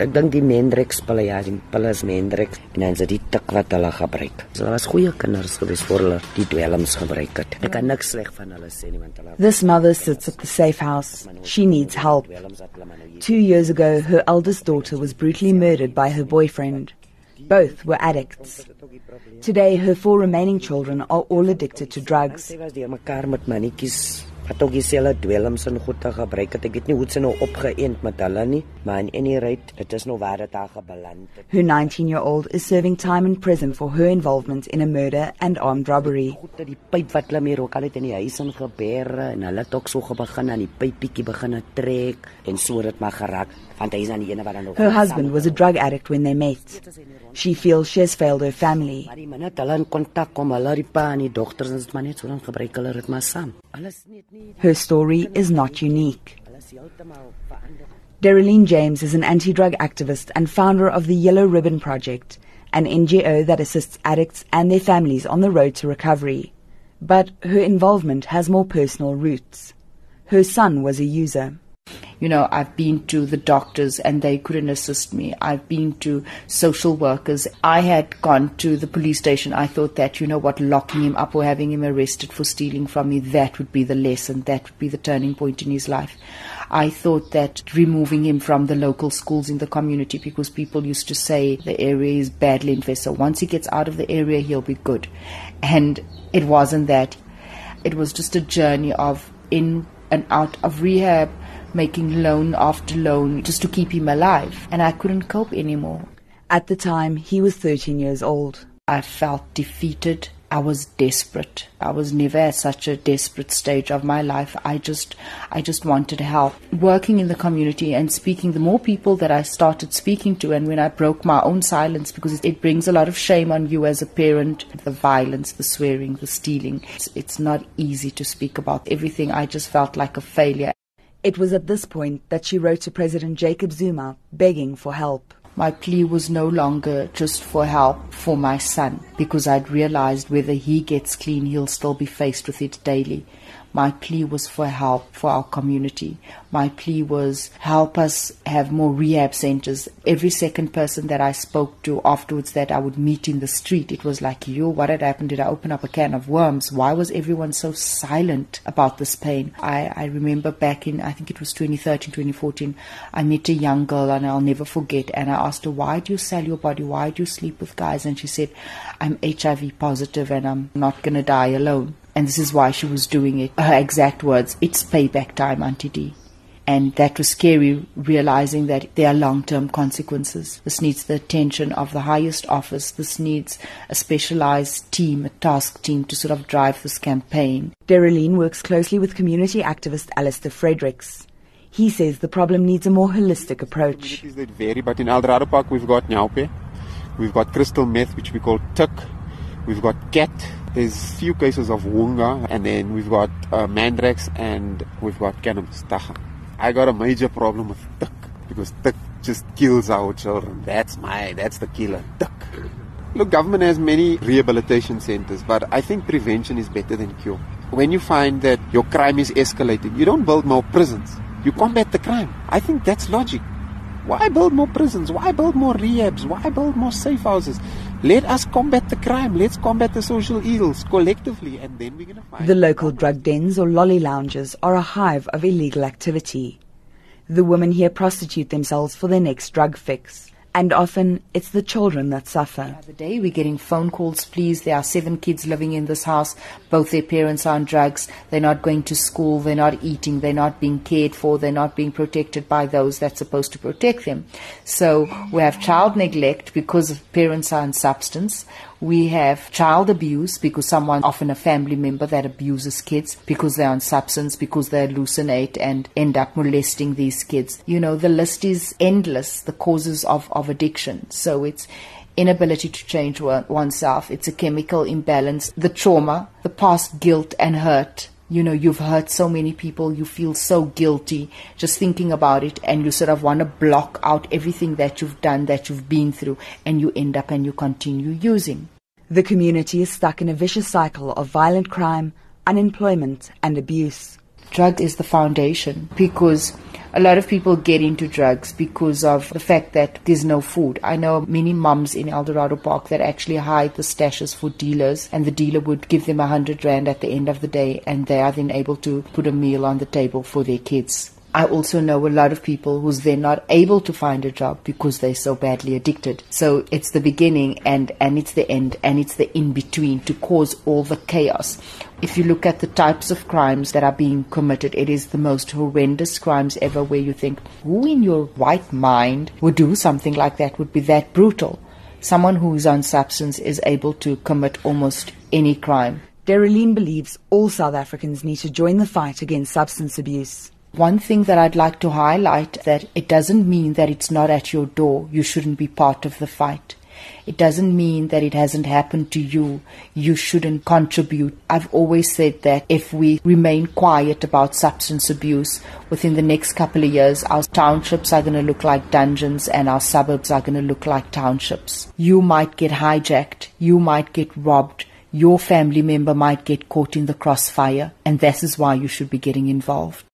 Ek dink die Mendrex pille ja, die pille is Mendrex en dan is dit die tik wat hulle gebruik. So, was goeie kinders gewees voor hulle die dwelms gebruik het. Ek kan niks sleg van hulle sê nie want hulle This mother sits at the safe house. She needs help. Two years ago, her eldest daughter was brutally murdered by her boyfriend. Both were addicts. Today, her four remaining children are all addicted to drugs. Sy was deur mekaar met mannetjies wat ook dieselfde dwelms en goede gebruik het. Ek weet nie hoe dit nou opgeëend met hulle nie, maar in any rate, dit is nou waar dit daar gebeland het. Her 19 year old is serving time in prison for her involvement in a murder and armed robbery. Goed dat die pyp wat hulle meer ook al het in die huis ingeberre en hulle het ook so begin aan die pypietjie begin trek en so dit maar geraak want hy is aan die ene wat dan nog Her husband was a drug addict when they met. She feels she has failed her family. Maar die manne het hulle in kontak kom, hulle die pa en die dogters en dit maar net so dan gebruik hulle dit maar saam. Alles net. Her story is not unique. Dereline James is an anti drug activist and founder of the Yellow Ribbon Project, an NGO that assists addicts and their families on the road to recovery. But her involvement has more personal roots. Her son was a user. You know, I've been to the doctors and they couldn't assist me. I've been to social workers. I had gone to the police station. I thought that, you know what, locking him up or having him arrested for stealing from me, that would be the lesson. That would be the turning point in his life. I thought that removing him from the local schools in the community because people used to say the area is badly infested. So once he gets out of the area, he'll be good. And it wasn't that. It was just a journey of in and out of rehab making loan after loan just to keep him alive. And I couldn't cope anymore. At the time, he was 13 years old. I felt defeated. I was desperate. I was never at such a desperate stage of my life. I just I just wanted help. Working in the community and speaking the more people that I started speaking to and when I broke my own silence because it brings a lot of shame on you as a parent, the violence, the swearing, the stealing. It's, it's not easy to speak about everything. I just felt like a failure. It was at this point that she wrote to President Jacob Zuma begging for help. My plea was no longer just for help for my son because I'd realized whether he gets clean, he'll still be faced with it daily. My plea was for help for our community. My plea was help us have more rehab centers. Every second person that I spoke to afterwards that I would meet in the street, it was like, yo, what had happened? Did I open up a can of worms? Why was everyone so silent about this pain? I, I remember back in, I think it was 2013, 2014, I met a young girl and I'll never forget. And I asked her, why do you sell your body? Why do you sleep with guys? And she said, I'm HIV positive and I'm not going to die alone and this is why she was doing it. Her exact words, it's payback time, Auntie D. And that was scary, realizing that there are long term consequences. This needs the attention of the highest office. This needs a specialized team, a task team to sort of drive this campaign. Dereline works closely with community activist Alistair Fredericks. He says the problem needs a more holistic approach. Communities that vary, but in Eldorado Park we've got Nyaope, we've got crystal meth, which we call tik, we've got cat, there's few cases of wunga, and then we've got uh, mandrax, and we've got cannabis, dagga. I got a major problem with tik because tik just kills our children. That's my, that's the killer, tik. Look, government has many rehabilitation centers, but I think prevention is better than cure. When you find that your crime is escalating, you don't build more prisons. You combat the crime. I think that's logic. Why build more prisons? Why build more rehabs? Why build more safe houses? Let us combat the crime. Let's combat the social ills collectively, and then we're going to find. The local drug dens or lolly lounges are a hive of illegal activity. The women here prostitute themselves for their next drug fix. And often it's the children that suffer. The day we're getting phone calls, please, there are seven kids living in this house. Both their parents are on drugs. They're not going to school. They're not eating. They're not being cared for. They're not being protected by those that's supposed to protect them. So we have child neglect because parents are on substance. We have child abuse because someone, often a family member that abuses kids because they're on substance, because they hallucinate and end up molesting these kids. You know, the list is endless, the causes of, of addiction. So it's inability to change oneself. It's a chemical imbalance, the trauma, the past guilt and hurt. You know, you've hurt so many people, you feel so guilty just thinking about it, and you sort of want to block out everything that you've done, that you've been through, and you end up and you continue using. The community is stuck in a vicious cycle of violent crime, unemployment, and abuse. Drug is the foundation because a lot of people get into drugs because of the fact that there's no food. I know many mums in Eldorado Park that actually hide the stashes for dealers, and the dealer would give them a hundred rand at the end of the day, and they are then able to put a meal on the table for their kids. I also know a lot of people who's then not able to find a job because they're so badly addicted. So it's the beginning and, and it's the end and it's the in between to cause all the chaos. If you look at the types of crimes that are being committed, it is the most horrendous crimes ever where you think, who in your right mind would do something like that, would be that brutal? Someone who is on substance is able to commit almost any crime. Dereline believes all South Africans need to join the fight against substance abuse. One thing that I'd like to highlight that it doesn't mean that it's not at your door. You shouldn't be part of the fight. It doesn't mean that it hasn't happened to you. You shouldn't contribute. I've always said that if we remain quiet about substance abuse, within the next couple of years, our townships are going to look like dungeons and our suburbs are going to look like townships. You might get hijacked. You might get robbed. Your family member might get caught in the crossfire. And this is why you should be getting involved.